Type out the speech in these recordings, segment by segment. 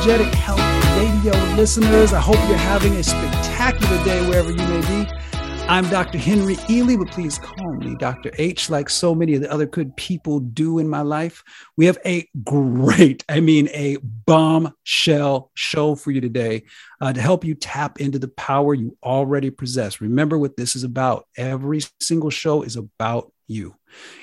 Energetic health radio listeners. I hope you're having a spectacular day wherever you may be. I'm Dr. Henry Ealy, but please call me Dr. H, like so many of the other good people do in my life. We have a great, I mean, a bombshell show for you today uh, to help you tap into the power you already possess. Remember what this is about. Every single show is about you.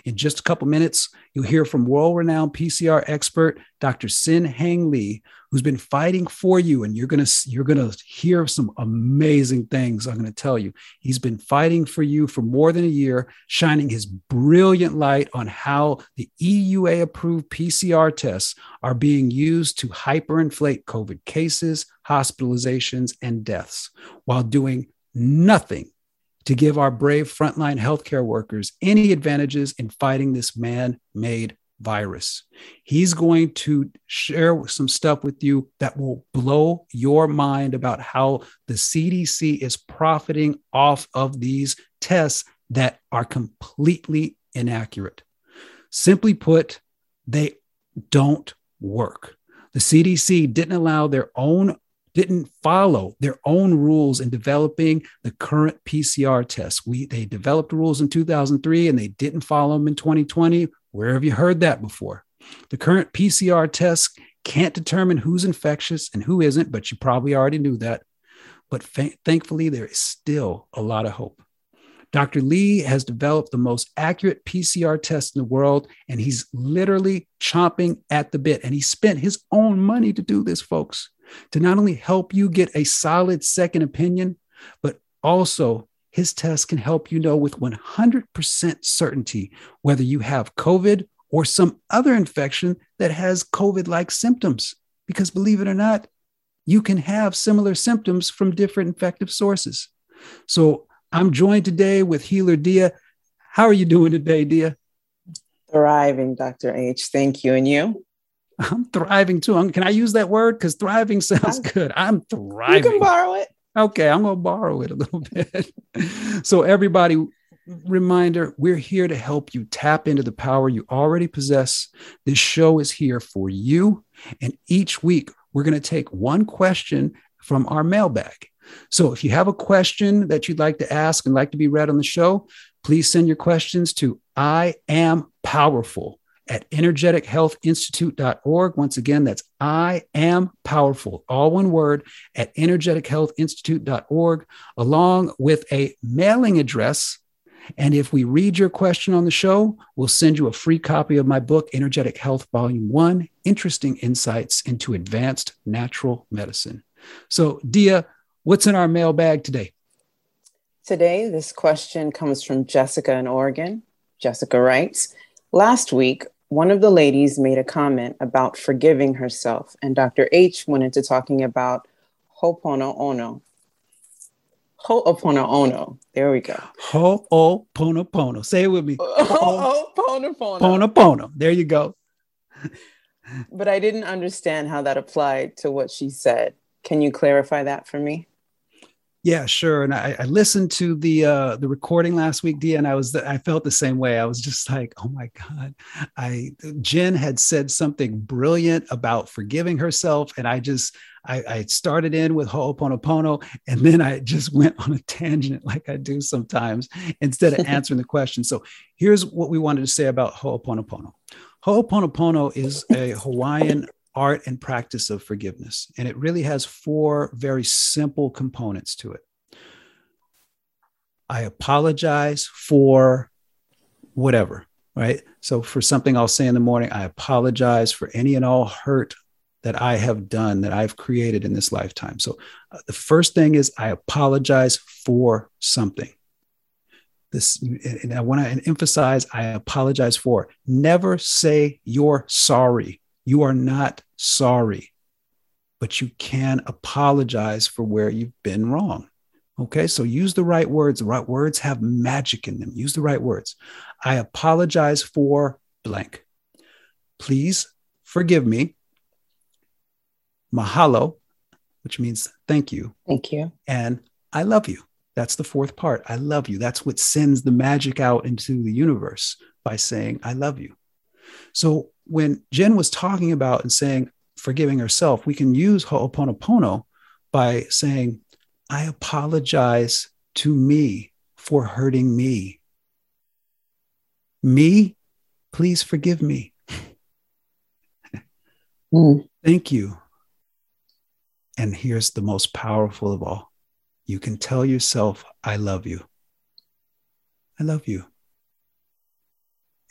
In just a couple minutes, you'll hear from world renowned PCR expert Dr. Sin Hang Lee, who's been fighting for you. And you're going to you're going to hear some amazing things I'm going to tell you. He's been fighting for you for more than a year, shining his brilliant light on how the EUA approved PCR tests are being used to hyperinflate COVID cases, hospitalizations, and deaths while doing nothing to give our brave frontline healthcare workers any advantages in fighting this man made virus. He's going to share some stuff with you that will blow your mind about how the CDC is profiting off of these tests that are completely inaccurate. Simply put, they don't work. The CDC didn't allow their own didn't follow their own rules in developing the current PCR tests. We they developed rules in 2003 and they didn't follow them in 2020. Where have you heard that before? The current PCR tests can't determine who's infectious and who isn't, but you probably already knew that. But fa- thankfully, there is still a lot of hope. Dr. Lee has developed the most accurate PCR test in the world, and he's literally chomping at the bit. And he spent his own money to do this, folks to not only help you get a solid second opinion, but also his test can help you know with 100% certainty whether you have COVID or some other infection that has COVID like symptoms. Because believe it or not, you can have similar symptoms from different infective sources. So I'm joined today with healer Dia. How are you doing today, Dia? Thriving, Dr. H. Thank you. And you? I'm thriving too. Can I use that word? Because thriving sounds good. I'm thriving. You can borrow it. Okay, I'm going to borrow it a little bit. so, everybody, mm-hmm. reminder we're here to help you tap into the power you already possess. This show is here for you. And each week, we're going to take one question from our mailbag. So, if you have a question that you'd like to ask and like to be read on the show, please send your questions to I am powerful at energetichealthinstitute.org. Once again, that's I am powerful, all one word, at energetichealthinstitute.org, along with a mailing address. And if we read your question on the show, we'll send you a free copy of my book, Energetic Health Volume 1 Interesting Insights into Advanced Natural Medicine. So, Dia, what's in our mailbag today? Today, this question comes from Jessica in Oregon. Jessica writes Last week, one of the ladies made a comment about forgiving herself, and Dr. H went into talking about Ho'oponopono. Ho'oponopono. There we go. Ho'oponopono. Say it with me. Ho'oponopono. Pono There you go. but I didn't understand how that applied to what she said. Can you clarify that for me? Yeah, sure. And I, I, listened to the uh, the recording last week, Dia, and I was I felt the same way. I was just like, oh my god, I Jen had said something brilliant about forgiving herself, and I just I, I started in with Ho'oponopono, and then I just went on a tangent like I do sometimes instead of answering the question. So here's what we wanted to say about Ho'oponopono. Ho'oponopono is a Hawaiian art and practice of forgiveness. And it really has four very simple components to it. I apologize for whatever, right? So, for something I'll say in the morning, I apologize for any and all hurt that I have done, that I've created in this lifetime. So uh, the first thing is I apologize for something. This, and I want to emphasize I apologize for. Never say you're sorry. You are not sorry, but you can apologize for where you've been wrong. Okay, so use the right words. The right words have magic in them. Use the right words. I apologize for blank. Please forgive me. Mahalo, which means thank you. Thank you. And I love you. That's the fourth part. I love you. That's what sends the magic out into the universe by saying, I love you. So when Jen was talking about and saying, forgiving herself, we can use Ho'oponopono by saying, I apologize to me for hurting me. Me, please forgive me. mm. Thank you. And here's the most powerful of all you can tell yourself, I love you. I love you.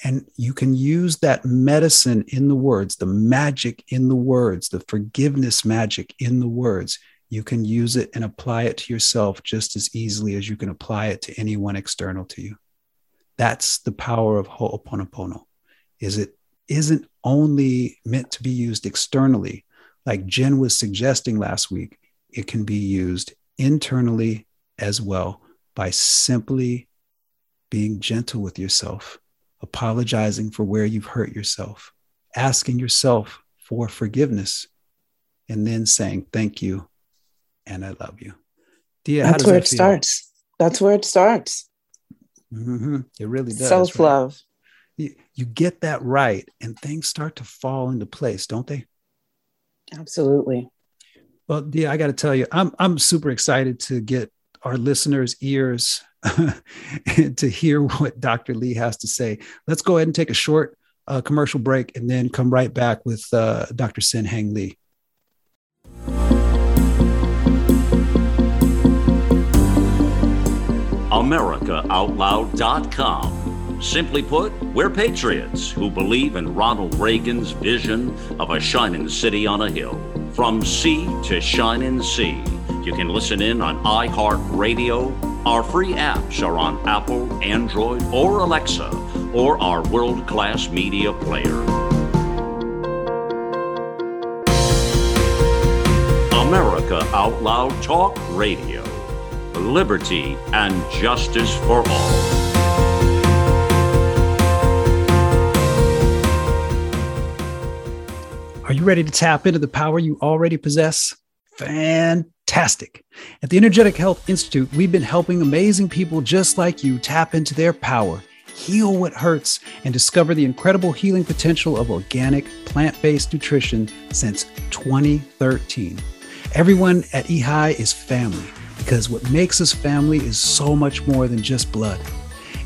And you can use that medicine in the words, the magic in the words, the forgiveness magic in the words you can use it and apply it to yourself just as easily as you can apply it to anyone external to you. That's the power of Ho'oponopono. Is it isn't only meant to be used externally, like Jen was suggesting last week. It can be used internally as well by simply being gentle with yourself, apologizing for where you've hurt yourself, asking yourself for forgiveness, and then saying thank you and I love you. Dia, That's where that it starts. That's where it starts. Mm-hmm. It really does. Self love. Right? You, you get that right, and things start to fall into place, don't they? Absolutely. Well, Dia, I got to tell you, I'm I'm super excited to get our listeners' ears to hear what Dr. Lee has to say. Let's go ahead and take a short uh, commercial break, and then come right back with uh, Dr. Sin Hang Lee. AmericaOutloud.com. Simply put, we're patriots who believe in Ronald Reagan's vision of a shining city on a hill. From sea to shining sea. You can listen in on iHeartRadio. Our free apps are on Apple, Android, or Alexa, or our world class media player. America Out Loud Talk Radio liberty, and justice for all. Are you ready to tap into the power you already possess? Fantastic. At the Energetic Health Institute, we've been helping amazing people just like you tap into their power, heal what hurts, and discover the incredible healing potential of organic, plant based nutrition since 2013. Everyone at EHI is family because what makes us family is so much more than just blood.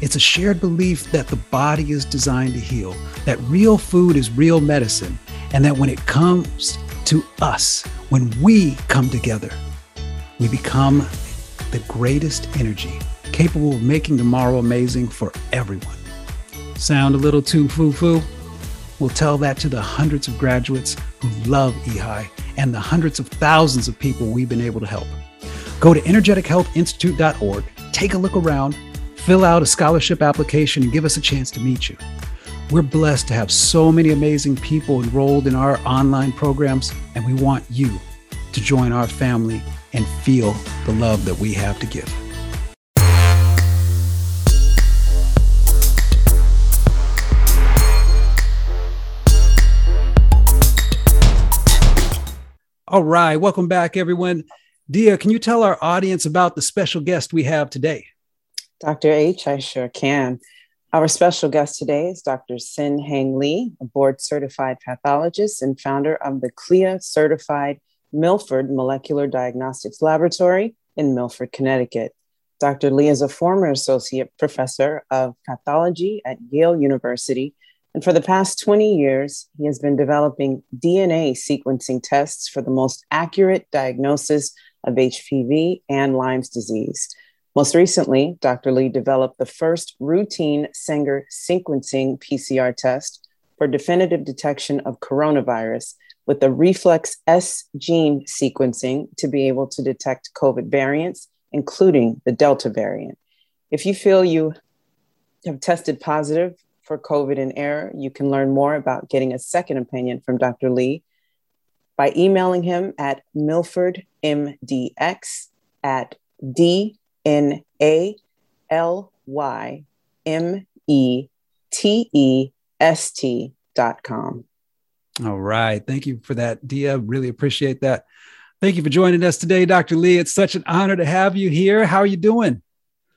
It's a shared belief that the body is designed to heal, that real food is real medicine, and that when it comes to us, when we come together, we become the greatest energy capable of making tomorrow amazing for everyone. Sound a little too foo foo? We'll tell that to the hundreds of graduates who love EHI and the hundreds of thousands of people we've been able to help. Go to energetichealthinstitute.org, take a look around, fill out a scholarship application, and give us a chance to meet you. We're blessed to have so many amazing people enrolled in our online programs, and we want you to join our family and feel the love that we have to give. All right, welcome back, everyone. Dia, can you tell our audience about the special guest we have today? Dr. H, I sure can. Our special guest today is Dr. Sin Hang Lee, a board certified pathologist and founder of the CLIA certified Milford Molecular Diagnostics Laboratory in Milford, Connecticut. Dr. Lee is a former associate professor of pathology at Yale University, and for the past 20 years, he has been developing DNA sequencing tests for the most accurate diagnosis of HPV and Lyme's disease. Most recently, Dr. Lee developed the first routine Sanger sequencing PCR test for definitive detection of coronavirus with the reflex S gene sequencing to be able to detect COVID variants, including the Delta variant. If you feel you have tested positive for COVID in error, you can learn more about getting a second opinion from Dr. Lee by emailing him at milfordmdx at d All right. Thank you for that, Dia. Really appreciate that. Thank you for joining us today, Dr. Lee. It's such an honor to have you here. How are you doing?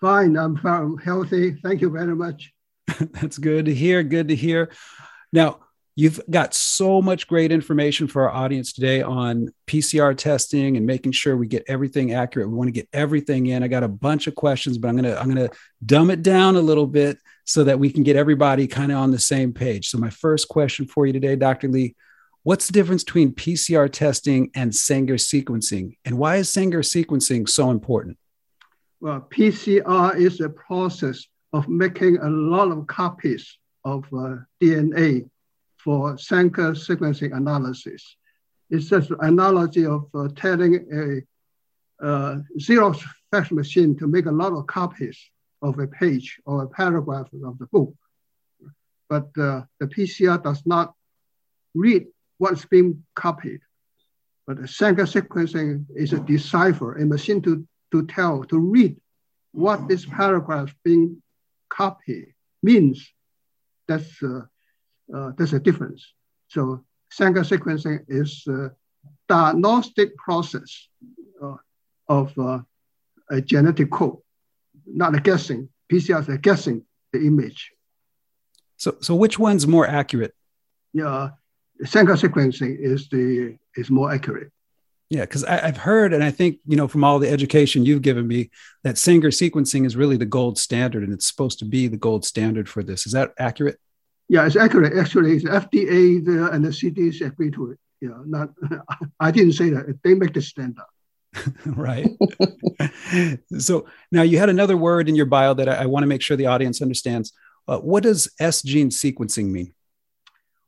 Fine. I'm healthy. Thank you very much. That's good to hear. Good to hear. Now, you've got so much great information for our audience today on PCR testing and making sure we get everything accurate. We want to get everything in. I got a bunch of questions, but I'm going to I'm going to dumb it down a little bit so that we can get everybody kind of on the same page. So my first question for you today, Dr. Lee, what's the difference between PCR testing and Sanger sequencing and why is Sanger sequencing so important? Well, PCR is a process of making a lot of copies of uh, DNA for Sanger sequencing analysis. It's just an analogy of uh, telling a uh, Xerox fax machine to make a lot of copies of a page or a paragraph of the book. But uh, the PCR does not read what's being copied. But the Sanger sequencing is a decipher, a machine to, to tell, to read what this paragraph being copied means. That's uh, uh, there's a difference. So Sanger sequencing is a diagnostic process uh, of uh, a genetic code, not a guessing. PCR is a guessing the image. So, so which one's more accurate? Yeah, Sanger sequencing is the is more accurate. Yeah, because I've heard, and I think you know from all the education you've given me, that Sanger sequencing is really the gold standard, and it's supposed to be the gold standard for this. Is that accurate? Yeah, it's accurate. Actually, the FDA the, and the CDC agree to it. Yeah, not I didn't say that. They make the standard. right. so now you had another word in your bio that I, I want to make sure the audience understands. Uh, what does S gene sequencing mean?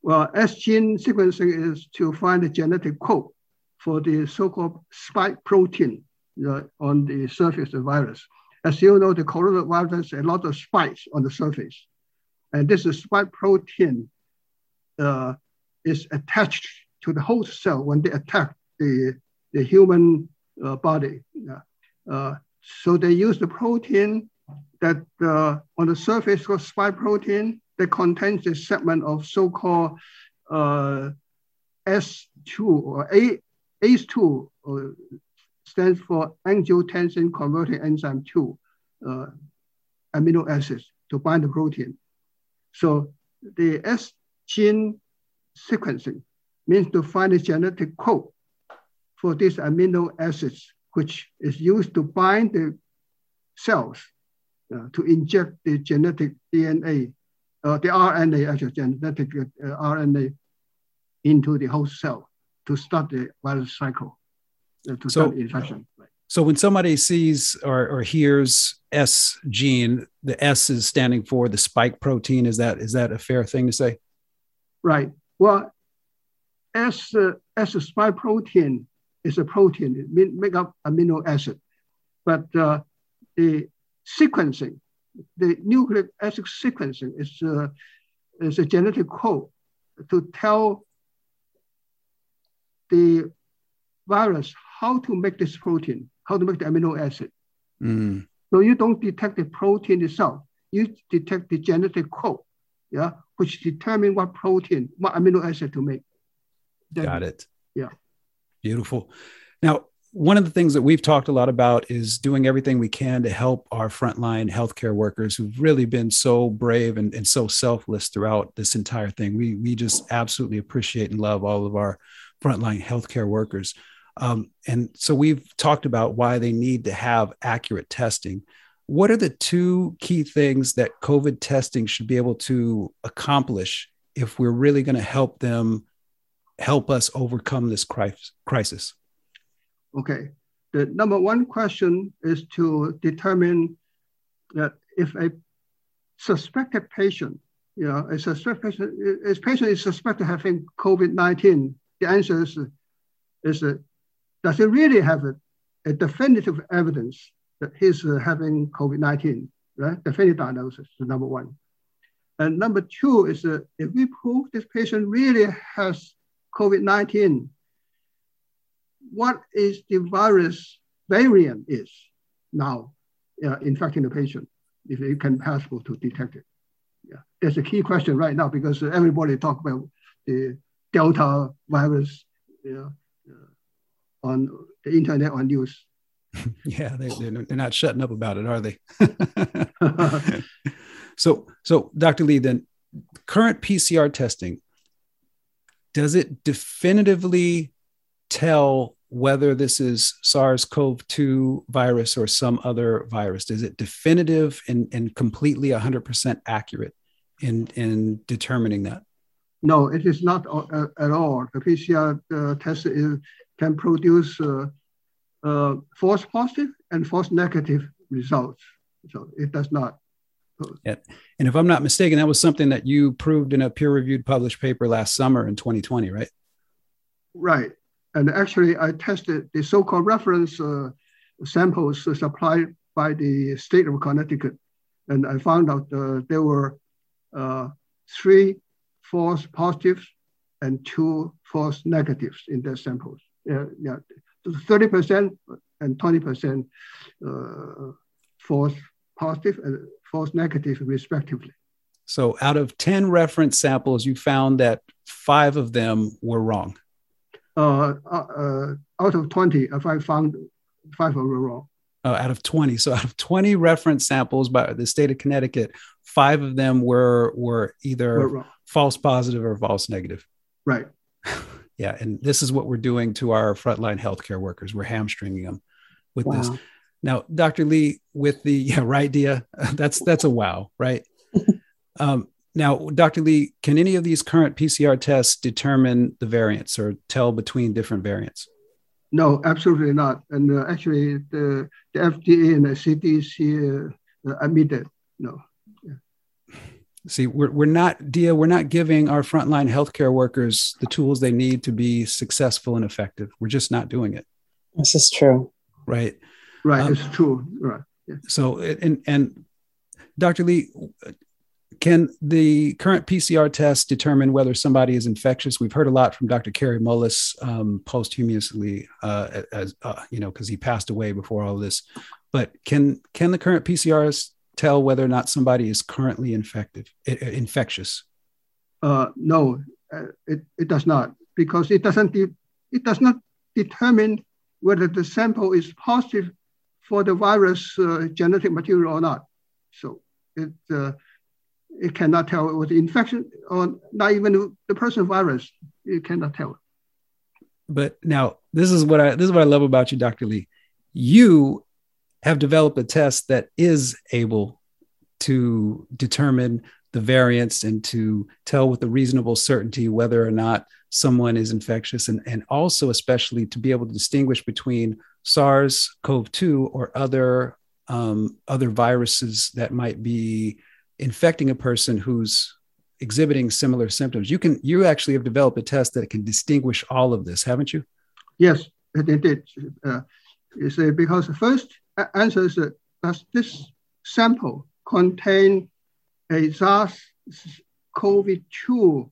Well, S gene sequencing is to find the genetic code for the so-called spike protein uh, on the surface of the virus. As you know, the coronavirus, has a lot of spikes on the surface. And this spike protein uh, is attached to the host cell when they attack the, the human body. Uh, so they use the protein that uh, on the surface of spike protein that contains a segment of so-called uh, S2 or A, ACE2 uh, stands for angiotensin converting enzyme 2 amino acids to bind the protein. So the S gene sequencing means to find the genetic code for these amino acids, which is used to bind the cells uh, to inject the genetic DNA, uh, the RNA, actually genetic uh, RNA into the host cell to start the virus cycle, uh, to so, start infection. So when somebody sees or, or hears S gene, the S is standing for the spike protein. Is that is that a fair thing to say? Right. Well, S uh, S spike protein is a protein. It make up amino acid, but uh, the sequencing, the nucleic acid sequencing is uh, is a genetic code to tell the virus how to make this protein how to make the amino acid. Mm. So you don't detect the protein itself. You detect the genetic code, yeah, which determine what protein, what amino acid to make. Got it. Yeah. Beautiful. Now, one of the things that we've talked a lot about is doing everything we can to help our frontline healthcare workers who've really been so brave and, and so selfless throughout this entire thing. We, we just absolutely appreciate and love all of our frontline healthcare workers. Um, and so we've talked about why they need to have accurate testing. What are the two key things that COVID testing should be able to accomplish if we're really going to help them help us overcome this crisis? Okay. The number one question is to determine that if a suspected patient, you know, a suspected patient, a patient is suspected having COVID 19 the answer is, is does it really have a, a definitive evidence that he's uh, having COVID-19, right? Definitive diagnosis is number one. And number two is uh, if we prove this patient really has COVID-19, what is the virus variant is now uh, infecting the patient, if it can possible to detect it. Yeah, that's a key question right now because everybody talk about the Delta virus you know, uh, on the internet on news. yeah, they, they're, they're not shutting up about it, are they? so, so Dr. Lee, then current PCR testing, does it definitively tell whether this is SARS-CoV-2 virus or some other virus? Is it definitive and, and completely 100% accurate in, in determining that? No, it is not uh, at all. The PCR uh, test is, can produce uh, uh, false positive and false negative results. So it does not. Yeah. And if I'm not mistaken, that was something that you proved in a peer reviewed published paper last summer in 2020, right? Right. And actually, I tested the so called reference uh, samples supplied by the state of Connecticut. And I found out uh, there were uh, three false positives and two false negatives in their samples. Yeah, yeah. 30% and 20% uh, false positive and false negative, respectively. So, out of 10 reference samples, you found that five of them were wrong. Uh, uh, uh out of 20, if I found five were wrong. Uh, out of 20. So, out of 20 reference samples by the state of Connecticut, five of them were were either false positive or false negative. Right. yeah, and this is what we're doing to our frontline healthcare workers. We're hamstringing them with wow. this. Now, Dr. Lee, with the yeah, right, Dia, that's that's a wow, right? um, now, Dr. Lee, can any of these current PCR tests determine the variants or tell between different variants? No, absolutely not. And uh, actually, the, the FDA and the CDC uh, admitted no. See, we're, we're not, Dia, we're not giving our frontline healthcare workers the tools they need to be successful and effective. We're just not doing it. This is true. Right. Right. Um, it's true. Right. Yeah. So, and, and Dr. Lee, can the current PCR test determine whether somebody is infectious? We've heard a lot from Dr. Kary Mullis um, posthumously, uh, as uh, you know, because he passed away before all this. But can can the current PCRs tell whether or not somebody is currently infected, infectious? Uh, no, uh, it, it does not because it doesn't de- it does not determine whether the sample is positive for the virus uh, genetic material or not. So it uh, it cannot tell it was infection or not even the person virus. It cannot tell. But now this is what I this is what I love about you, Dr. Lee. You have developed a test that is able to determine the variants and to tell with a reasonable certainty whether or not someone is infectious and, and also especially to be able to distinguish between SARS-CoV-2 or other um, other viruses that might be infecting a person who's exhibiting similar symptoms. You can you actually have developed a test that can distinguish all of this, haven't you? Yes, it did. Uh, you say because first answer is does this sample contain a SARS-CoV-2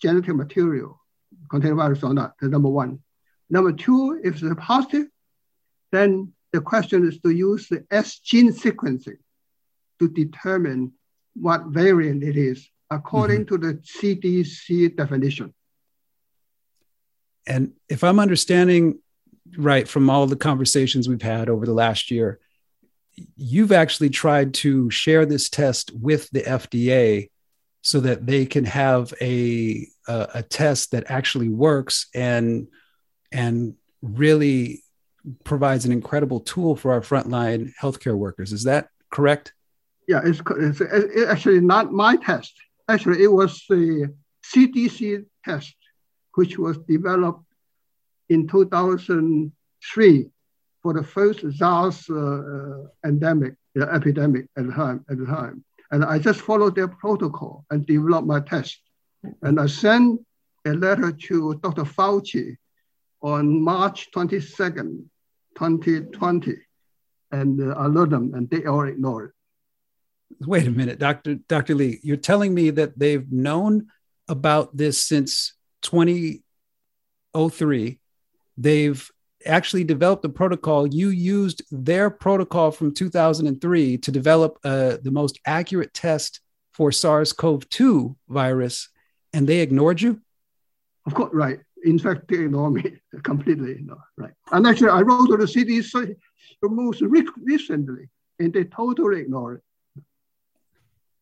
genetic material, contain virus or not? That's number one. Number two, if it's positive, then the question is to use the S gene sequencing to determine what variant it is according mm-hmm. to the CDC definition. And if I'm understanding right from all the conversations we've had over the last year you've actually tried to share this test with the FDA so that they can have a a, a test that actually works and and really provides an incredible tool for our frontline healthcare workers. Is that correct? Yeah, it's, it's, actually not my test. Actually, it was the CDC test, which was developed in 2003 for the first SARS uh, uh endemic, uh, epidemic at the time. At the time, and I just followed their protocol and developed my test, and I sent a letter to Dr. Fauci on March 22nd, 2020, and uh, alert them, and they all ignored it. Wait a minute, Dr. Dr. Lee, you're telling me that they've known about this since 2003. They've actually developed a protocol. You used their protocol from 2003 to develop uh, the most accurate test for SARS CoV 2 virus, and they ignored you? Of course, right. In fact, they ignored me completely. No, right. And actually, I wrote to the CDC most recently, and they totally ignored it.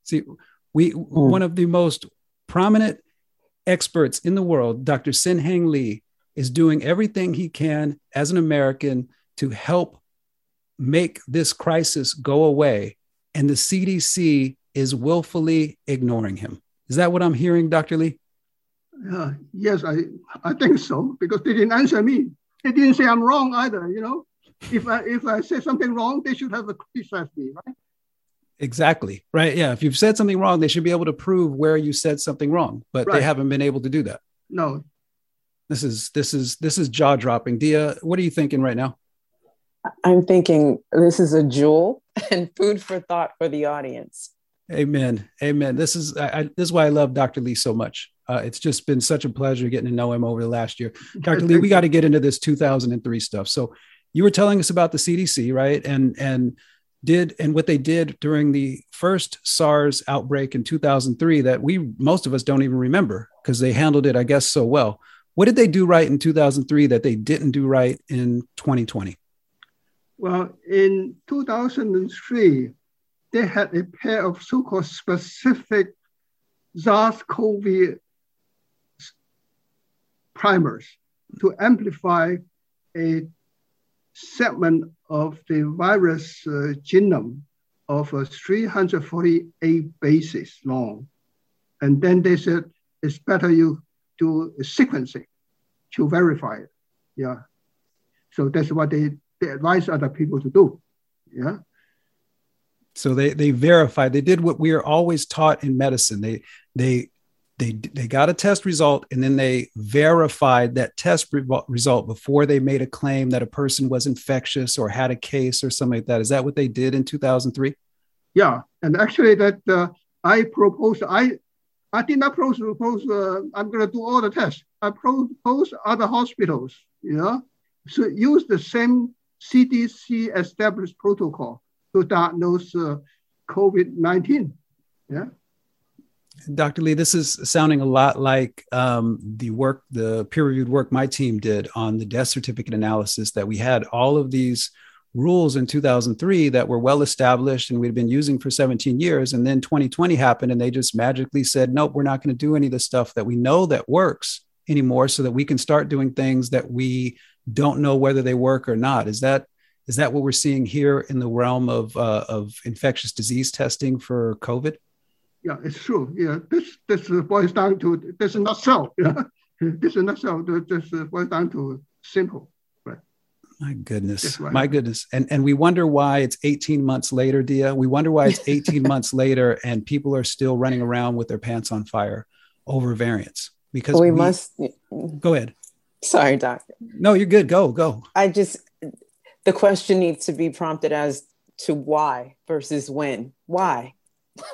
See, we mm. one of the most prominent experts in the world, Dr. Sin Hang Lee, is doing everything he can as an American to help make this crisis go away. And the CDC is willfully ignoring him. Is that what I'm hearing, Dr. Lee? Uh, yes, I, I think so, because they didn't answer me. They didn't say I'm wrong either, you know. If I, if I say something wrong, they should have criticized me, right? Exactly. Right. Yeah. If you've said something wrong, they should be able to prove where you said something wrong, but right. they haven't been able to do that. No, this is this is this is jaw dropping. Dia, what are you thinking right now? I'm thinking this is a jewel and food for thought for the audience. Amen. Amen. This is I, I, this is why I love Dr. Lee so much. Uh, it's just been such a pleasure getting to know him over the last year. Dr. Lee, we got to get into this 2003 stuff. So you were telling us about the CDC, right? And and did and what they did during the first SARS outbreak in 2003 that we most of us don't even remember because they handled it, I guess, so well. What did they do right in 2003 that they didn't do right in 2020? Well, in 2003, they had a pair of so-called specific SARS-CoV primers to amplify a segment of the virus uh, genome of uh, 348 bases long. And then they said, it's better you do sequencing to verify it. Yeah. So that's what they, they advise other people to do. Yeah. So they they verified. They did what we are always taught in medicine. They they they they got a test result and then they verified that test re- result before they made a claim that a person was infectious or had a case or something like that. Is that what they did in 2003? Yeah, and actually that uh, I proposed I I did not propose, uh, I'm going to do all the tests. I propose other hospitals, you know, so use the same CDC established protocol to diagnose uh, COVID-19. Yeah. Dr. Lee, this is sounding a lot like um, the work, the peer-reviewed work my team did on the death certificate analysis. That we had all of these rules in 2003 that were well established and we'd been using for 17 years and then 2020 happened and they just magically said nope we're not going to do any of the stuff that we know that works anymore so that we can start doing things that we don't know whether they work or not is that is that what we're seeing here in the realm of uh, of infectious disease testing for covid yeah it's true yeah this this boils down to this is not so yeah this is not so this boils down to simple my goodness. My goodness. And and we wonder why it's 18 months later, Dia. We wonder why it's 18 months later and people are still running around with their pants on fire over variants. Because we, we must go ahead. Sorry, doctor. No, you're good. Go, go. I just the question needs to be prompted as to why versus when. Why?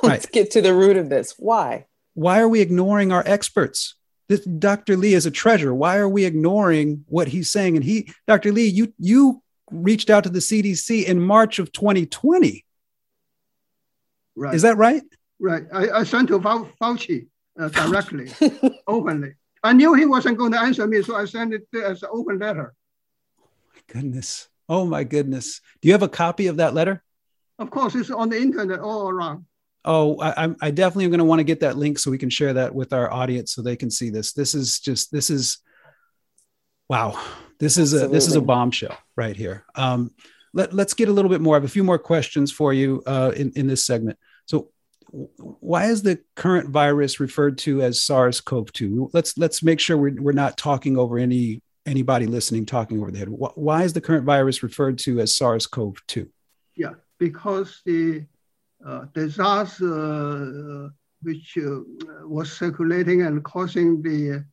Let's right. get to the root of this. Why? Why are we ignoring our experts? this Dr. Lee is a treasure. Why are we ignoring what he's saying? And he, Dr. Lee, you you reached out to the CDC in March of 2020. Right. Is that right? Right. I, I sent to Fauci uh, directly, openly. I knew he wasn't going to answer me, so I sent it as an open letter. Oh my goodness. Oh my goodness. Do you have a copy of that letter? Of course, it's on the internet all around oh I, I definitely am going to want to get that link so we can share that with our audience so they can see this this is just this is wow this is Absolutely. a this is a bombshell right here um, let, let's get a little bit more i have a few more questions for you uh, in, in this segment so why is the current virus referred to as SARS-CoV-2? Let's let's make sure we're, we're not talking over any anybody listening talking over the head. Why is the current virus referred to as SARS-CoV-2? Yeah, because the uh, disaster uh, which uh, was circulating and causing the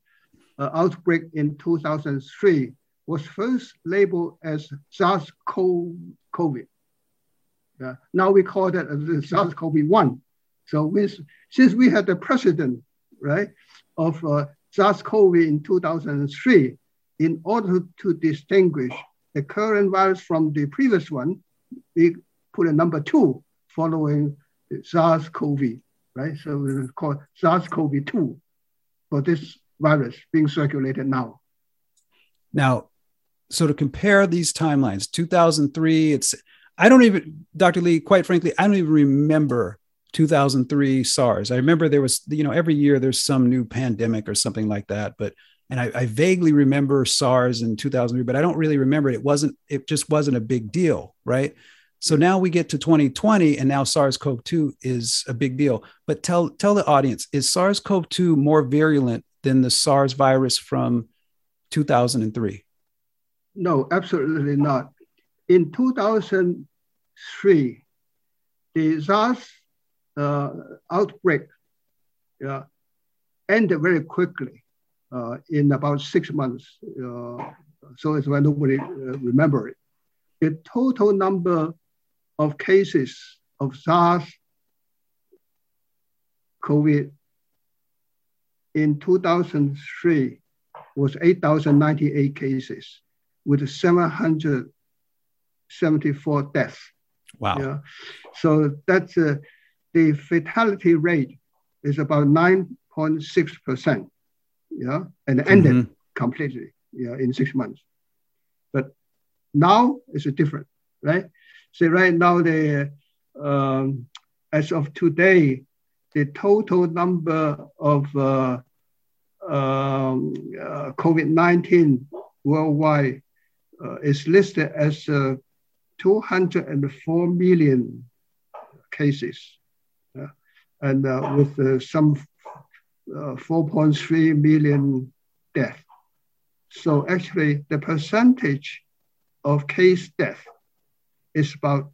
uh, outbreak in 2003 was first labeled as SARS-CoV. Uh, now we call that as SARS-CoV-1. So with, since we had the precedent, right, of uh, SARS-CoV in 2003, in order to distinguish the current virus from the previous one, we put a number two following SARS-CoV, right? So it's called SARS-CoV-2 for this virus being circulated now. Now, so to compare these timelines, 2003, it's I don't even, Dr. Lee, quite frankly, I don't even remember 2003 SARS. I remember there was, you know, every year there's some new pandemic or something like that, but and I, I, vaguely remember SARS in 2003, but I don't really remember it. It wasn't, it just wasn't a big deal, right? So now we get to 2020, and now SARS-CoV-2 is a big deal. But tell tell the audience, is SARS-CoV-2 more virulent than the SARS virus from 2003? No, absolutely not. In 2003, the SARS uh, outbreak uh, ended very quickly uh, in about six months. Uh, so it's why nobody uh, remember it. The total number of cases of SARS COVID in 2003 was 8,098 cases with 774 deaths. Wow. Yeah. So that's uh, the fatality rate is about 9.6%. Yeah. And ended mm-hmm. completely yeah, in six months. But now it's different, right? So right now, the um, as of today, the total number of uh, um, uh, COVID-19 worldwide uh, is listed as uh, 204 million cases, and uh, with uh, some 4.3 million deaths. So actually, the percentage of case death is about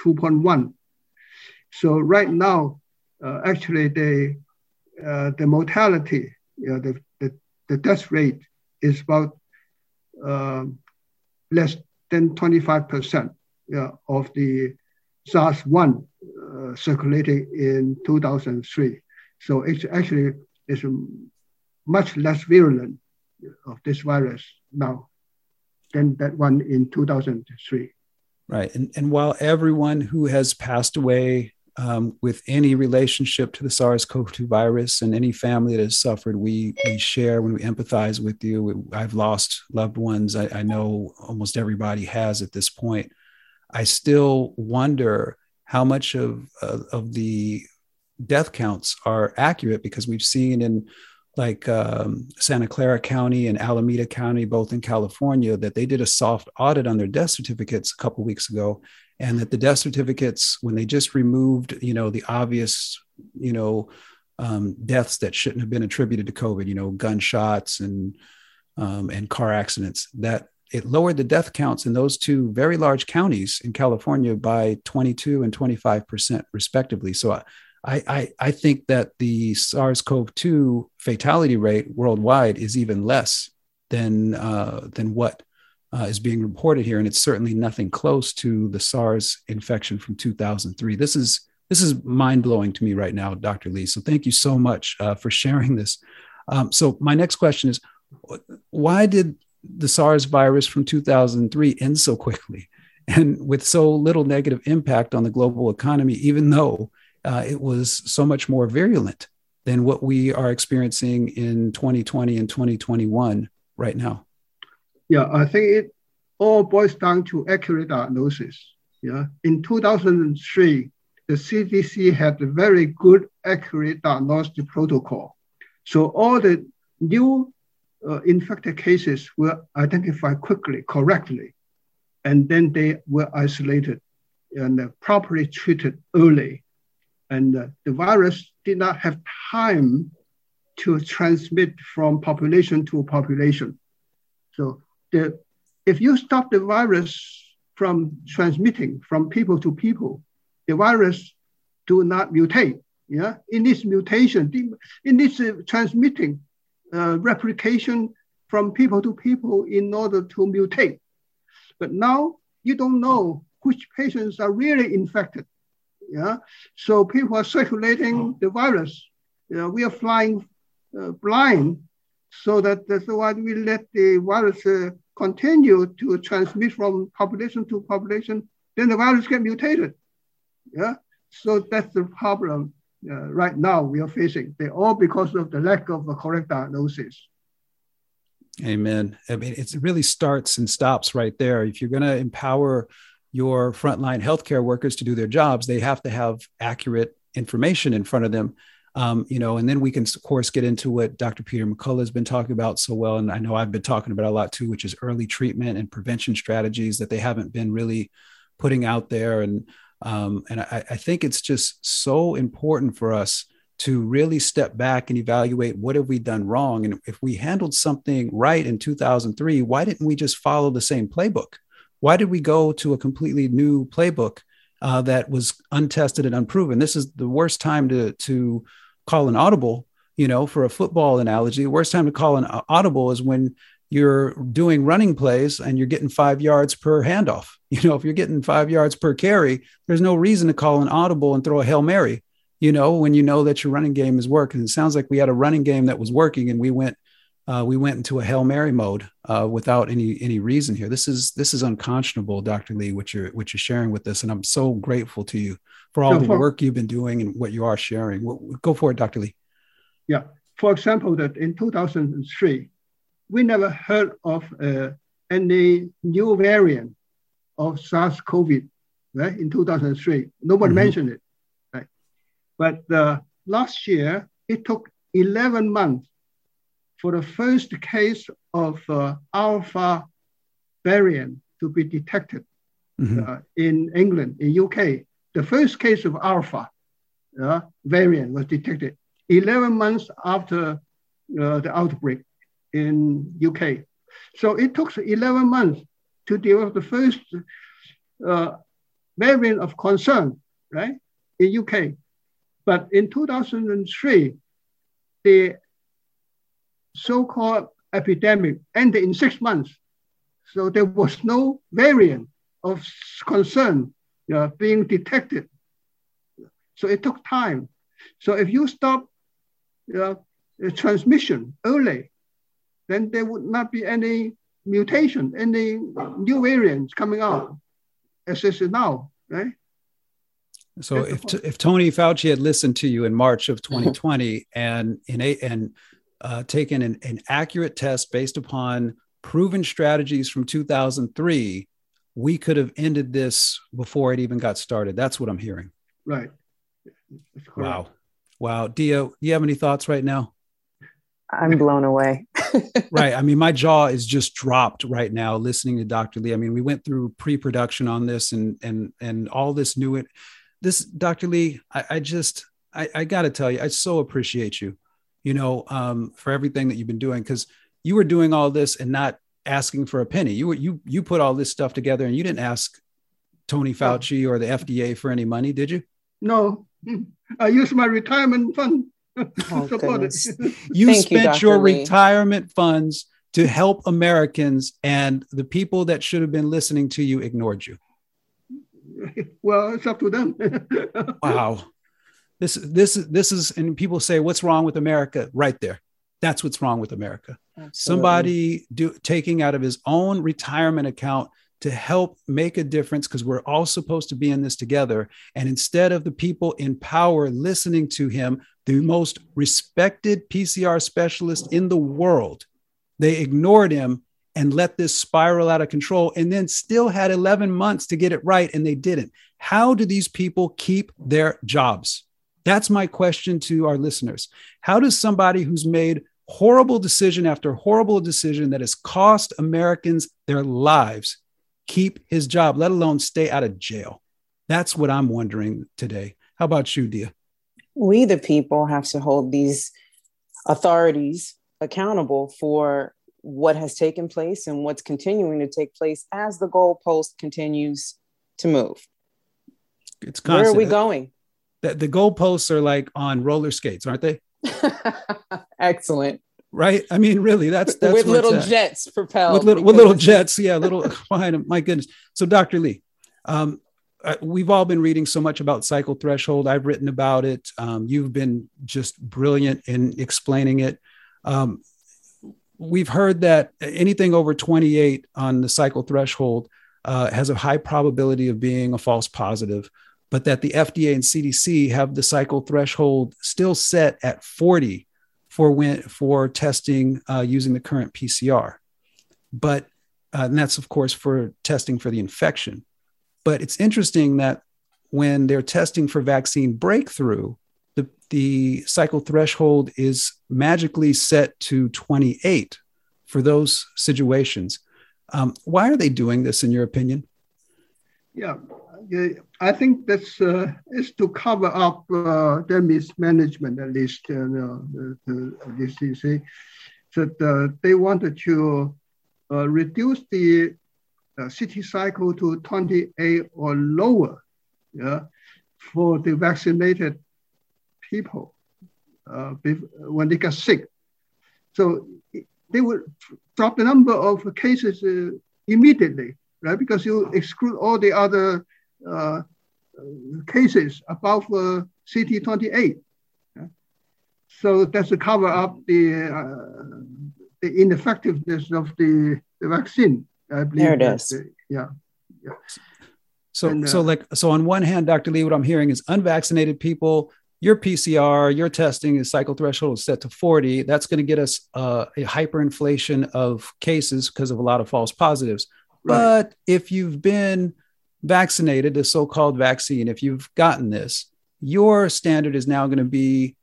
2.1. So right now, uh, actually the uh, the mortality, you know, the, the, the death rate is about um, less than 25% of the SARS-1 uh, circulating in 2003. So it's actually is much less virulent of this virus now than that one in 2003. Right. And, and while everyone who has passed away um, with any relationship to the SARS CoV 2 virus and any family that has suffered, we, we share when we empathize with you. I've lost loved ones. I, I know almost everybody has at this point. I still wonder how much of, uh, of the death counts are accurate because we've seen in like um, Santa Clara County and Alameda County, both in California, that they did a soft audit on their death certificates a couple weeks ago, and that the death certificates, when they just removed, you know, the obvious, you know, um, deaths that shouldn't have been attributed to COVID, you know, gunshots and um, and car accidents, that it lowered the death counts in those two very large counties in California by 22 and 25 percent, respectively. So I, I, I think that the SARS-CoV-2 fatality rate worldwide is even less than uh, than what uh, is being reported here, and it's certainly nothing close to the SARS infection from 2003. This is this is mind blowing to me right now, Dr. Lee. So thank you so much uh, for sharing this. Um, so my next question is, why did the SARS virus from 2003 end so quickly and with so little negative impact on the global economy, even though uh, it was so much more virulent than what we are experiencing in 2020 and 2021 right now? Yeah, I think it all boils down to accurate diagnosis. Yeah, in 2003, the CDC had a very good, accurate diagnostic protocol. So all the new uh, infected cases were identified quickly, correctly, and then they were isolated and properly treated early and uh, the virus did not have time to transmit from population to population. So the, if you stop the virus from transmitting from people to people, the virus do not mutate. Yeah, in this mutation, in this uh, transmitting, uh, replication from people to people in order to mutate. But now you don't know which patients are really infected. Yeah, so people are circulating the virus. You know, we are flying uh, blind, so that that's why we let the virus uh, continue to transmit from population to population. Then the virus get mutated. Yeah, so that's the problem uh, right now we are facing. They all because of the lack of a correct diagnosis. Amen. I mean, it really starts and stops right there. If you're going to empower your frontline healthcare workers to do their jobs, they have to have accurate information in front of them. Um, you know, and then we can, of course, get into what Dr. Peter McCullough has been talking about so well, and I know I've been talking about a lot too, which is early treatment and prevention strategies that they haven't been really putting out there. And um, and I, I think it's just so important for us to really step back and evaluate what have we done wrong and if we handled something right in 2003 why didn't we just follow the same playbook why did we go to a completely new playbook uh, that was untested and unproven? This is the worst time to to call an audible you know for a football analogy. The worst time to call an audible is when you're doing running plays and you're getting five yards per handoff. You know if you're getting five yards per carry there's no reason to call an audible and throw a hail mary you know, when you know that your running game is working. It sounds like we had a running game that was working and we went uh, we went into a hail mary mode uh, without any any reason here. This is this is unconscionable, Dr. Lee, what you're what you're sharing with us, and I'm so grateful to you for all the work you've been doing and what you are sharing. Go for it, Dr. Lee. Yeah. For example, that in 2003, we never heard of uh, any new variant of SARS-CoV, right? In 2003, nobody mm-hmm. mentioned it. Right? But uh, last year, it took 11 months for the first case of uh, alpha variant to be detected mm-hmm. uh, in England, in UK. The first case of alpha uh, variant was detected 11 months after uh, the outbreak in UK. So it took 11 months to develop the first uh, variant of concern, right, in UK. But in 2003, the so-called epidemic ended in six months. So there was no variant of concern uh, being detected. So it took time. So if you stop uh, transmission early, then there would not be any mutation, any new variants coming out as is now, right? So if if Tony Fauci had listened to you in March of 2020 and in a, and uh, taken an, an accurate test based upon proven strategies from 2003, we could have ended this before it even got started. That's what I'm hearing. Right. Wow. Wow. Dia, do you have any thoughts right now? I'm blown away. right. I mean, my jaw is just dropped right now listening to Dr. Lee. I mean, we went through pre-production on this and and and all this new it this Dr. Lee, I, I just I, I got to tell you, I so appreciate you, you know, um, for everything that you've been doing because you were doing all this and not asking for a penny. You were you you put all this stuff together and you didn't ask Tony Fauci no. or the FDA for any money, did you? No, I used my retirement fund. Oh, you Thank spent you, your Lee. retirement funds to help Americans, and the people that should have been listening to you ignored you. well, it's up to them. wow. This this this is and people say what's wrong with America right there. That's what's wrong with America. Absolutely. Somebody do taking out of his own retirement account to help make a difference because we're all supposed to be in this together. And instead of the people in power listening to him, the most respected PCR specialist in the world, they ignored him and let this spiral out of control and then still had 11 months to get it right and they didn't. How do these people keep their jobs? That's my question to our listeners. How does somebody who's made horrible decision after horrible decision that has cost Americans their lives keep his job, let alone stay out of jail? That's what I'm wondering today. How about you, Dia? We, the people, have to hold these authorities accountable for what has taken place and what's continuing to take place as the goalpost continues to move. It's constant. Where are we going? The, the goalposts are like on roller skates, aren't they? Excellent. right? I mean, really, that's that's with little jets propelled with little with little jets, yeah, little behind them. My goodness. So, Dr. Lee, um, uh, we've all been reading so much about cycle threshold. I've written about it. Um, you've been just brilliant in explaining it. Um, we've heard that anything over 28 on the cycle threshold uh, has a high probability of being a false positive, but that the FDA and CDC have the cycle threshold still set at 40 for when for testing uh, using the current PCR. But uh, and that's of course for testing for the infection. But it's interesting that when they're testing for vaccine breakthrough, the, the cycle threshold is magically set to 28 for those situations. Um, why are they doing this, in your opinion? Yeah, I think that's uh, is to cover up uh, their mismanagement, at least uh, the, the, the CDC, that uh, they wanted to uh, reduce the uh, CT cycle to 28 or lower yeah, for the vaccinated people uh, when they get sick. So they would drop the number of cases immediately, right? Because you exclude all the other uh, cases above uh, CT28. Yeah? So that's to cover up the, uh, the ineffectiveness of the, the vaccine. I believe there it is. yeah. yeah. So, and, uh, so like, so on one hand, Dr. Lee, what I'm hearing is unvaccinated people, your PCR, your testing is cycle threshold is set to 40. That's going to get us uh, a hyperinflation of cases because of a lot of false positives. Right. But if you've been vaccinated, the so-called vaccine, if you've gotten this, your standard is now going to be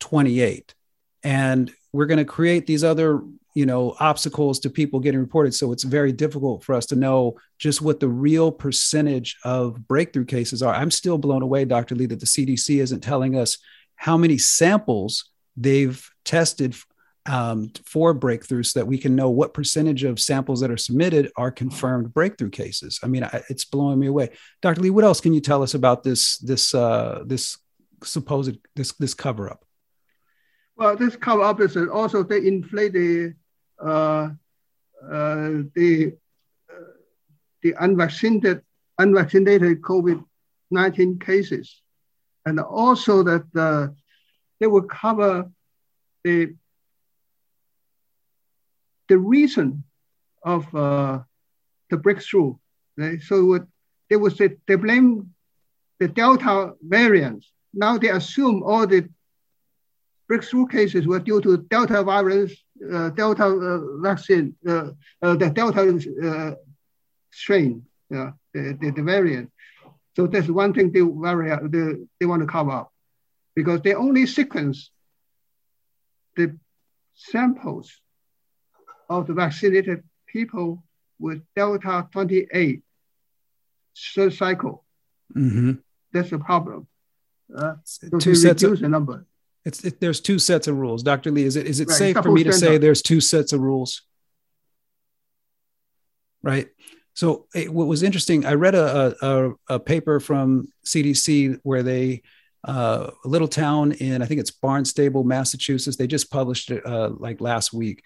28. And we're going to create these other you know obstacles to people getting reported so it's very difficult for us to know just what the real percentage of breakthrough cases are i'm still blown away dr lee that the cdc isn't telling us how many samples they've tested um, for breakthroughs so that we can know what percentage of samples that are submitted are confirmed breakthrough cases. I mean I, it's blowing me away. Dr lee what else can you tell us about this this uh, this supposed this this cover up well, this cover up is also they inflate the uh, uh, the uh, the unvaccinated unvaccinated COVID-19 cases, and also that they will cover the the reason of the breakthrough. Right? So they would say they blame the Delta variant. Now they assume all the breakthrough cases were due to Delta virus uh, Delta uh, vaccine, uh, the Delta strain, the, the, the, variant. So that's one thing they, very, they, they want to cover up because they only sequence the samples of the vaccinated people with Delta 28 third cycle. Mm-hmm. That's the problem. Uh, so Two sets of, the number. It's it, there's two sets of rules. Dr. Lee, is it is it right. safe for me to say there's two sets of rules? Right. So it, what was interesting, I read a, a, a paper from CDC where they uh, a little town in I think it's Barnstable, Massachusetts. They just published it uh, like last week,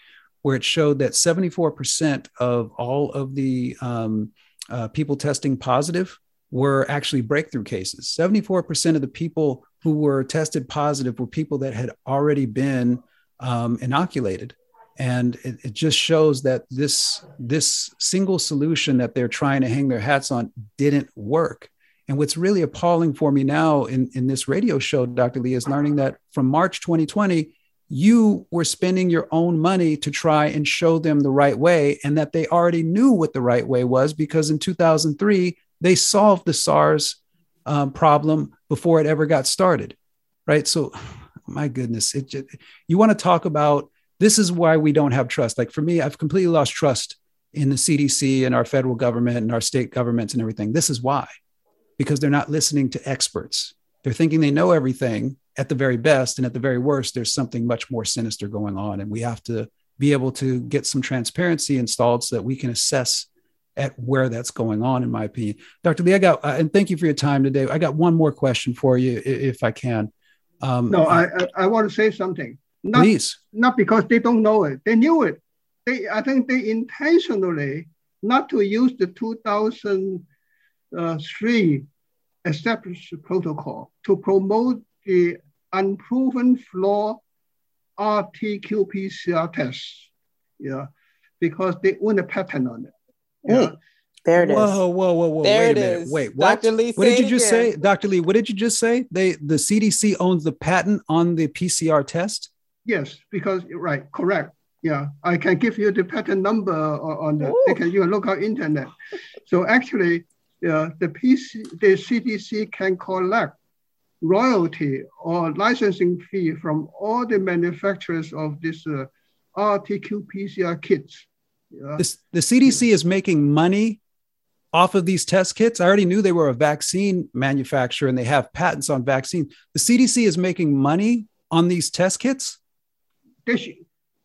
where it showed that 74% of all of the um, uh, people testing positive were actually breakthrough cases. 74% of the people who were tested positive were people that had already been um, inoculated. And it, it, just shows that this, this single solution that they're trying to hang their hats on didn't work. And what's really appalling for me now in, in this radio show, Dr. Lee, is learning that from March 2020, you were spending your own money to try and show them the right way, and that they already knew what the right way was because in 2003, they solved the SARS um, problem before it ever got started, right? So, my goodness, it just, you want to talk about this is why we don't have trust. Like for me, I've completely lost trust in the CDC and our federal government and our state governments and everything. This is why, because they're not listening to experts. They're thinking they know everything at the very best, and at the very worst, there's something much more sinister going on, and we have to be able to get some transparency installed so that we can assess at where that's going on, in my opinion. Dr. Lee, I got, uh, and thank you for your time today. I got one more question for you, if I can. Um, no, I, I, I want to say something. Not, Please. not because they don't know it. They knew it. They, I think they intentionally not to use the 2003 established protocol to promote the unproven flaw RT-qPCR test. Yeah, because they own a patent on it. Yeah. Mm, there it is. Whoa, whoa, whoa, whoa! There Wait it a minute. is. Wait, what? Dr. Lee, what did you just again. say, Dr. Lee? What did you just say? They the CDC owns the patent on the PCR test. Yes, because right, correct. Yeah, I can give you the patent number on that. They Ooh. can you can look on internet. So actually, yeah, the PC, the CDC can collect royalty or licensing fee from all the manufacturers of this uh, RT-qPCR kits. Yeah. This, the CDC is making money off of these test kits. I already knew they were a vaccine manufacturer and they have patents on vaccine. The CDC is making money on these test kits. They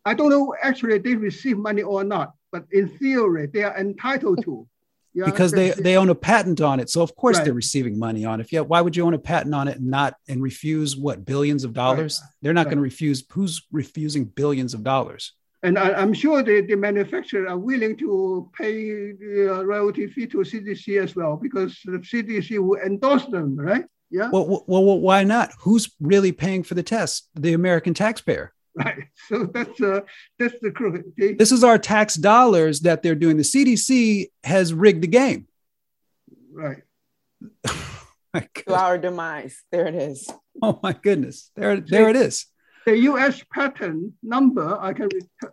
I don't know actually they receive money or not, but in theory they are entitled to. Because they, they own a patent on it. So of course Right. they're receiving money on it. Yeah, why would you own a patent on it and not and refuse what billions of dollars? They're not Right. going to refuse. Who's refusing billions of dollars? And I, I'm sure the, the manufacturer are willing to pay the royalty fee to CDC as well because the CDC will endorse them, right? Yeah, well, well, well, why not? Who's really paying for the test? The American taxpayer. right. So that's uh, that's the crooked. They, This is our tax dollars that they're doing. The CDC has rigged the game. right. My To our demise. There it is. Oh my goodness. There, there it is. The U.S. patent number, I can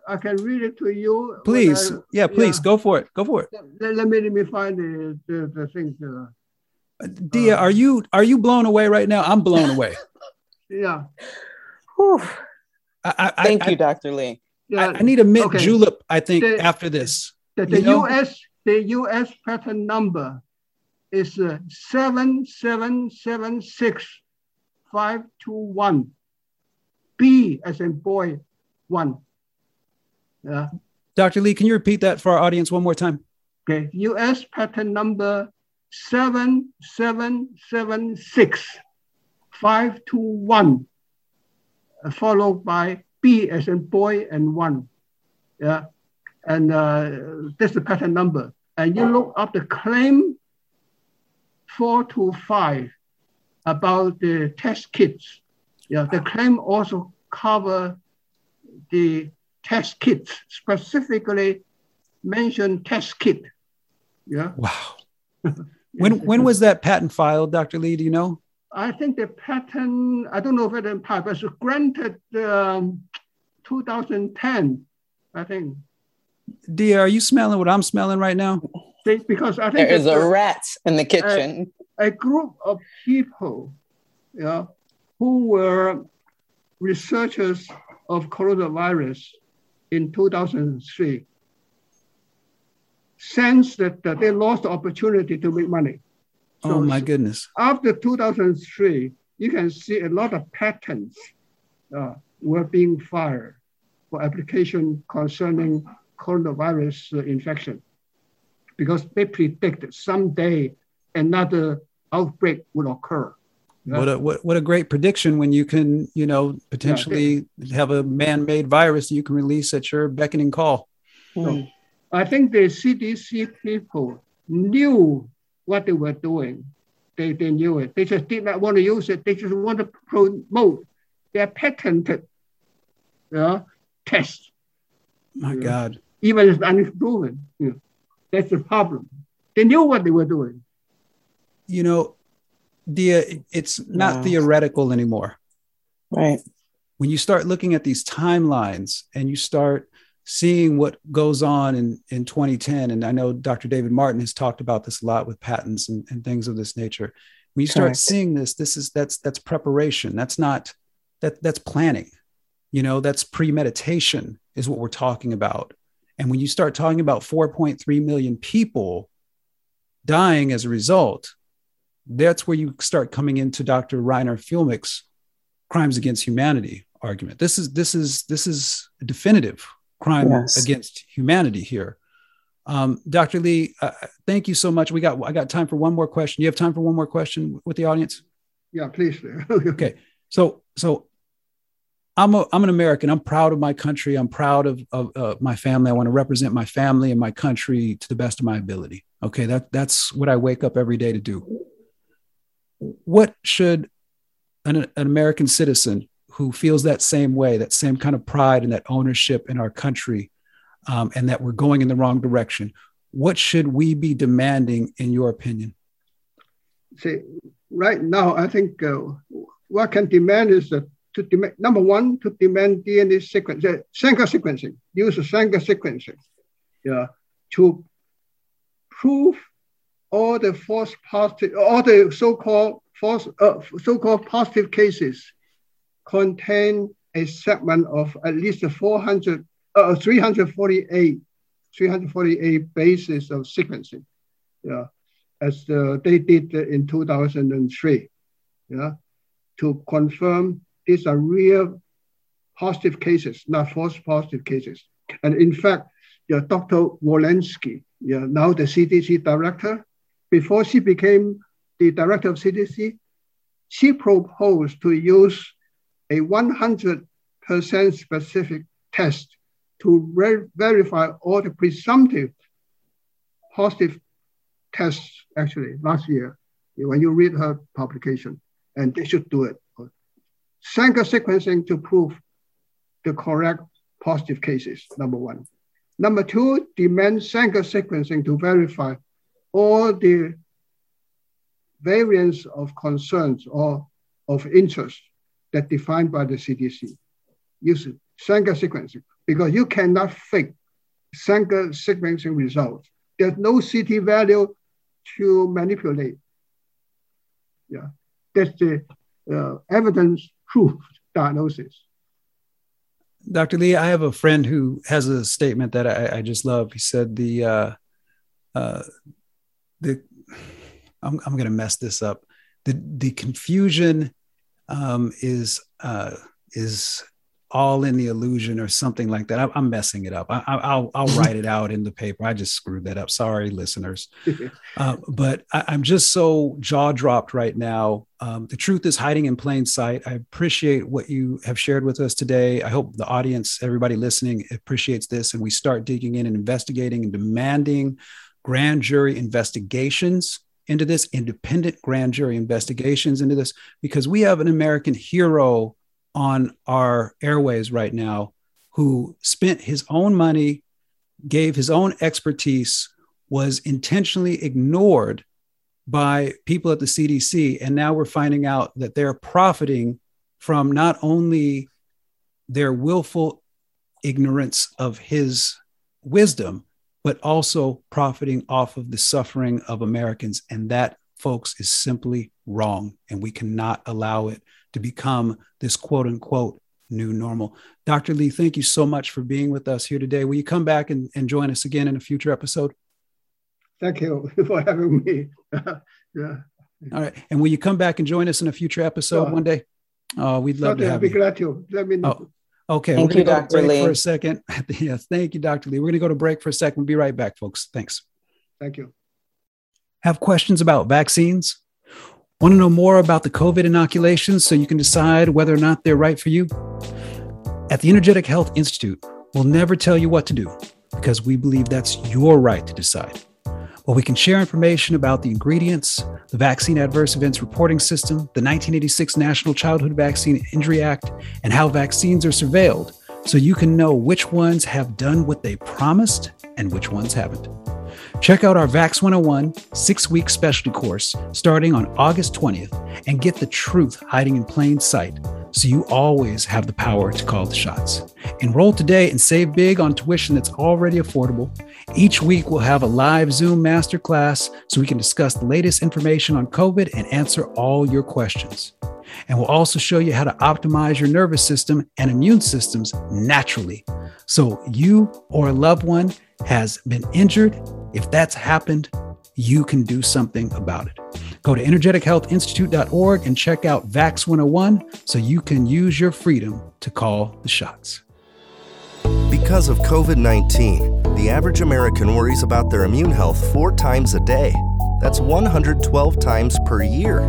I can read it to you. Please. I- Yeah, please yeah. go for it. Go for it. Let, let me let me find the the, the thing. Uh, Dia, are you are you blown away right now? I'm blown away. yeah, Whew. I, I, Thank I, you, Dr. Lee. yeah. I, I need a mint Okay. julep, I think, The- after this. the, the you know- U.S. the U.S. patent number is uh, seven seven seven six five two one. B as in boy, one. Yeah. Dr. Lee, can you repeat that for our audience one more time? Okay. U.S. patent number seven seven seven six five two one, uh, followed by B as in boy and one. Yeah, and uh, that's the patent number. And you look up the claim four to five about the test kits. Yeah, the claim also cover the test kits, specifically mention test kit. Yeah. Wow. When when was that patent filed, Dr. Lee? Do you know? I think the patent, I don't know if it's part, but granted um, 2010, I think. Dia, are you smelling what I'm smelling right now? Because I think There is it's a rat in the kitchen. a group of people yeah, who were researchers of coronavirus in 2003 sensed that, that they lost the opportunity to make money. Oh my goodness. after 2003, you can see a lot of patents uh, were being filed for application concerning coronavirus uh, infection because they predict someday another outbreak would occur. Yeah. What a what, what a great prediction when you can, you know, potentially have a man-made virus you can release at your beckoning call. Hmm. I think the CDC people knew what they were doing. They, they knew it. They just did not want to use it. They just want to promote their patented yeah, test, My Yeah. God. even if it's unproven. Yeah. That's the problem. They knew what they were doing. You know, Dia, it's not Wow. theoretical anymore. Right. when you start looking at these timelines and you start seeing what goes on in, in 2010, and I know Dr. David Martin has talked about this a lot with patents and, and things of this nature. When you start Correct. seeing this, this is that's that's preparation. That's not that that's planning. You know, that's premeditation is what we're talking about. And when you start talking about 4.3 million people dying as a result, that's where you start coming into Dr. Reiner Fuellmich's crimes against humanity argument. This is this is this is definitive crime Yes. against humanity here. Um, Dr. Lee, uh, thank you so much. We got I got time for one more question. You have time for one more question with the audience? Yeah, please. Okay. So so I'm a, I'm an American. I'm proud of my country. I'm proud of, of uh, my family. I want to represent my family and my country to the best of my ability. Okay, that that's what I wake up every day to do. What should an, an American citizen who feels that same way, that same kind of pride and that ownership in our country, um, and that we're going in the wrong direction, what should we be demanding, in your opinion? See, right now, I think uh, what can demand is that to demand, number one, to demand DNA sequence, Sanger sequencing, use Sanger sequencing, yeah, to prove all the false positive, all the so-called false, uh, so-called positive cases contain a segment of at least 400, uh, 348, 348 bases of sequencing, yeah, as uh, they did in 2003, yeah, to confirm these are real positive cases, not false positive cases. And in fact, yeah, Dr. Walensky, yeah, now the CDC director, before she became the director of CDC, she proposed to use a 100% specific test to ver- verify all the presumptive positive tests, actually, last year, when you read her publication, and they should do it. Sanger sequencing to prove the correct positive cases, number one. Number two, demand Sanger sequencing to verify all the variants of concerns or of interest that defined by the CDC. Use Sanger sequencing because you cannot fake Sanger sequencing results. There's no CT value to manipulate. Yeah, that's the uh, evidence proof diagnosis. Dr. Lee, I have a friend who has a statement that I, I just love. He said the uh, uh, the I'm, I'm going to mess this up. The the confusion um, is uh, is all in the illusion or something like that. I, am messing it up. I, will I'll write it out in the paper. I just screwed that up. Sorry, listeners. uh, but I, am just so jaw dropped right now. Um, the truth is hiding in plain sight. I appreciate what you have shared with us today. I hope the audience, everybody listening, appreciates this, and we start digging in and investigating and demanding grand jury investigations into this, independent grand jury investigations into this, because we have an American hero on our airways right now who spent his own money, gave his own expertise, was intentionally ignored by people at the CDC. And now we're finding out that they're profiting from not only their willful ignorance of his wisdom, but also profiting off of the suffering of Americans. And that, folks, is simply wrong. And we cannot allow it to become this quote unquote new normal. Dr. Lee, thank you so much for being with us here today. Will you come back and, and join us again in a future episode? Thank you for having me. yeah. All right. And will you come back and join us in a future episode one day? Oh, we'd love to have be you. glad to. Let me know. Oh, okay. Thank We're going to go break Lee. for a second. yes. Thank you, Dr. Lee. We're going to go to break for a second. We'll be right back, folks. Thanks. Thank you. Have questions about vaccines? Want to know more about the COVID inoculations so you can decide whether or not they're right for you? At the Energetic Health Institute, we'll never tell you what to do because we believe that's your right to decide. Well, we can share information about the ingredients, the Vaccine Adverse Events Reporting System, the 1986 National Childhood Vaccine Injury Act, and how vaccines are surveilled so you can know which ones have done what they promised and which ones haven't. Check out our VAX 101 six week specialty course starting on August 20th and get the truth hiding in plain sight so you always have the power to call the shots. Enroll today and save big on tuition that's already affordable. Each week, we'll have a live Zoom masterclass so we can discuss the latest information on COVID and answer all your questions. And we'll also show you how to optimize your nervous system and immune systems naturally so you or a loved one has been injured if that's happened, you can do something about it. Go to energetichealthinstitute.org and check out VAX 101 so you can use your freedom to call the shots. Because of COVID 19, the average American worries about their immune health four times a day. That's 112 times per year.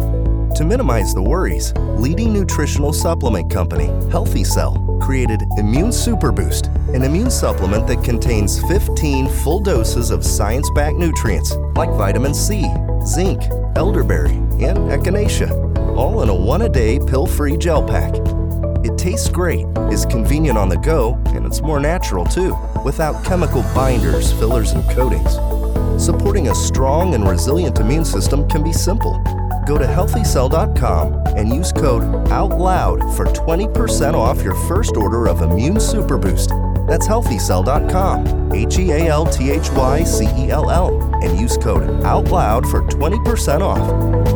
To minimize the worries, leading nutritional supplement company, Healthy Cell, created Immune Super Boost, an immune supplement that contains 15 full doses of science backed nutrients like vitamin C, zinc, elderberry, and echinacea, all in a one a day pill free gel pack. It tastes great, is convenient on the go, and it's more natural too, without chemical binders, fillers, and coatings. Supporting a strong and resilient immune system can be simple. Go to healthycell.com and use code OUTLOUD for 20% off your first order of Immune Super Boost. That's healthycell.com, H E A L T H Y C E L L, and use code OUTLOUD for 20% off.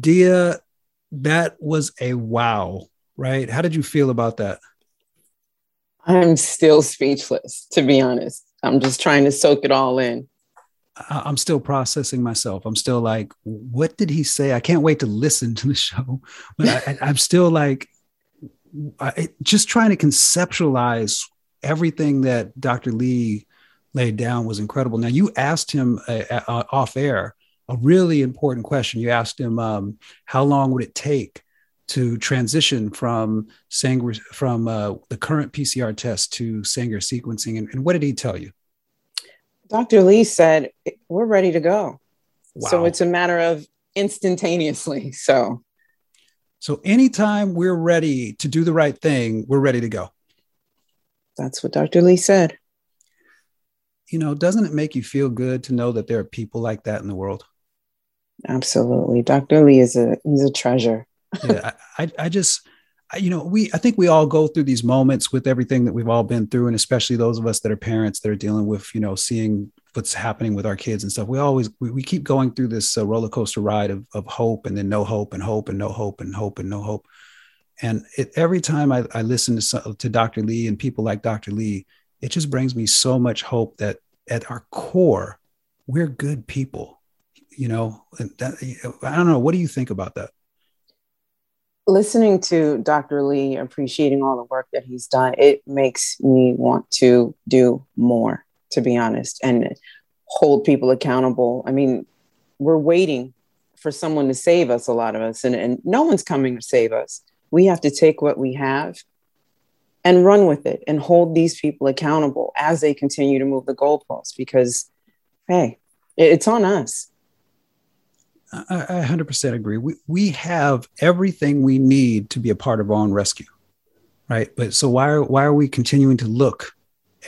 Dia, that was a wow, right? How did you feel about that? I'm still speechless, to be honest. I'm just trying to soak it all in. I'm still processing myself. I'm still like, what did he say? I can't wait to listen to the show, but I, am still like, I, just trying to conceptualize everything that Dr. Lee laid down was incredible. Now, you asked him uh, uh, off air a really important question. You asked him, um, how long would it take to transition from Sanger, from uh, the current PCR test to Sanger sequencing, and, and what did he tell you? Dr. Lee said, We're ready to go. Wow. So it's a matter of instantaneously. So, so anytime we're ready to do the right thing, we're ready to go. That's what Dr. Lee said. You know, doesn't it make you feel good to know that there are people like that in the world? Absolutely. Dr. Lee is a he's a treasure. yeah, I, I just you know, we I think we all go through these moments with everything that we've all been through, and especially those of us that are parents that are dealing with, you know, seeing what's happening with our kids and stuff. We always we, we keep going through this uh, roller coaster ride of of hope and then no hope and hope and no hope and hope and no hope. And it, every time I, I listen to to Dr. Lee and people like Dr. Lee, it just brings me so much hope that at our core, we're good people. You know, that, I don't know. What do you think about that? listening to Dr. Lee, appreciating all the work that he's done, it makes me want to do more, to be honest, and hold people accountable. I mean, we're waiting for someone to save us, a lot of us, and, and no one's coming to save us. We have to take what we have and run with it and hold these people accountable as they continue to move the goalposts because, hey, it's on us. I, I 100% agree. We, we have everything we need to be a part of our own rescue, right? But so why are, why are we continuing to look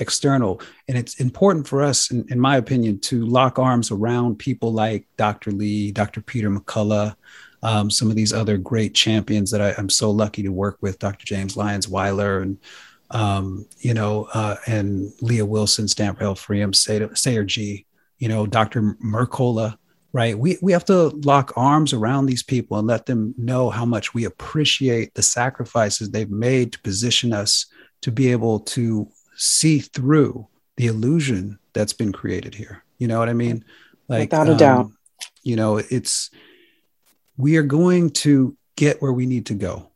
external? And it's important for us, in, in my opinion, to lock arms around people like Dr. Lee, Dr. Peter McCullough, um, some of these other great champions that I, am so lucky to work with, Dr. James Lyons Weiler and um, you know, uh, and Leah Wilson, Stand for Health Freedom, Sayer Ji, you know, Dr. Mercola, right? We, we have to lock arms around these people and let them know how much we appreciate the sacrifices they've made to position us to be able to see through the illusion that's been created here. You know what I mean? Like, without a um, doubt, you know, it's, we are going to get where we need to go.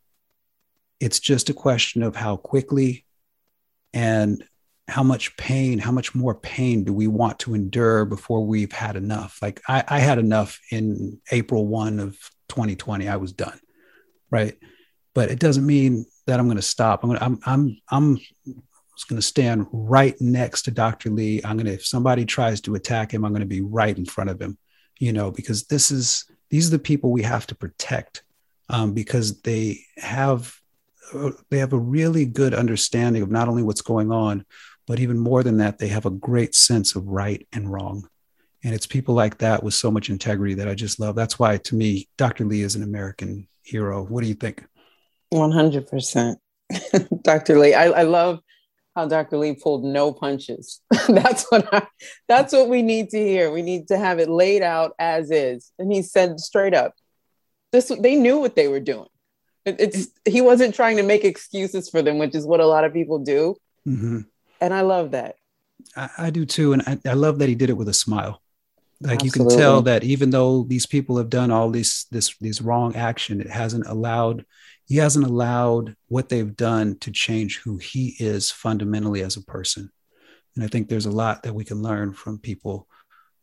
It's just a question of how quickly and how much pain, how much more pain do we want to endure before we've had enough? Like I, I had enough in April 1 of 2020. I was done. Right. But it doesn't mean that I'm going to stop. I'm going to, I'm, I'm, I'm going to stand right next to Dr. Lee. I'm going to, if somebody tries to attack him, I'm going to be right in front of him, you know, because this is, these are the people we have to protect um, because they have they have a really good understanding of not only what's going on but even more than that they have a great sense of right and wrong and it's people like that with so much integrity that i just love that's why to me dr lee is an american hero what do you think 100% dr lee I, I love how Dr. Lee pulled no punches. that's what I, that's what we need to hear. We need to have it laid out as is. And he said straight up, this they knew what they were doing. It, it's he wasn't trying to make excuses for them, which is what a lot of people do. Mm-hmm. And I love that. I, I do too, and I, I love that he did it with a smile. like Absolutely. you can tell that even though these people have done all these this these wrong action it hasn't allowed he hasn't allowed what they've done to change who he is fundamentally as a person and i think there's a lot that we can learn from people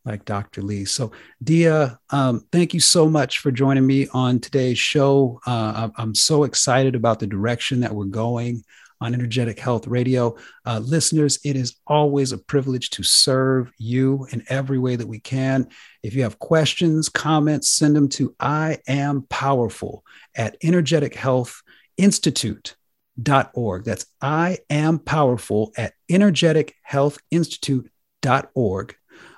like dr lee so dia um, thank you so much for joining me on today's show uh, i'm so excited about the direction that we're going on Energetic Health Radio. Uh, listeners, it is always a privilege to serve you in every way that we can. If you have questions, comments, send them to I am powerful at Energetic Health Institute. Dot org. That's I am powerful at energetic health institute.org.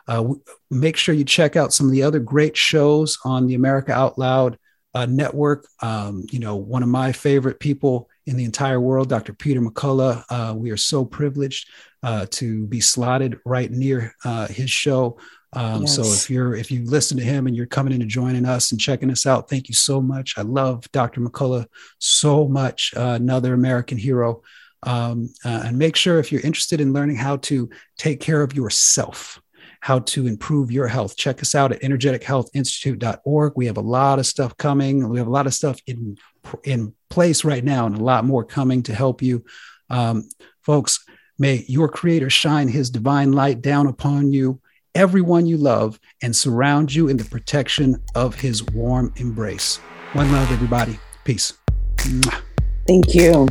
Uh, make sure you check out some of the other great shows on the America Out Loud uh, network. Um, you know, one of my favorite people in the entire world, Dr. Peter McCullough. Uh, we are so privileged uh, to be slotted right near uh, his show. Um, yes. So if you're if you listen to him and you're coming in and joining us and checking us out, thank you so much. I love Dr. McCullough so much. Uh, another American hero. Um, uh, and make sure if you're interested in learning how to take care of yourself, how to improve your health. Check us out at energetichealthinstitute.org. We have a lot of stuff coming. We have a lot of stuff in in place right now and a lot more coming to help you. Um, folks, may your creator shine his divine light down upon you, everyone you love, and surround you in the protection of his warm embrace. One love, everybody. Peace. Thank you.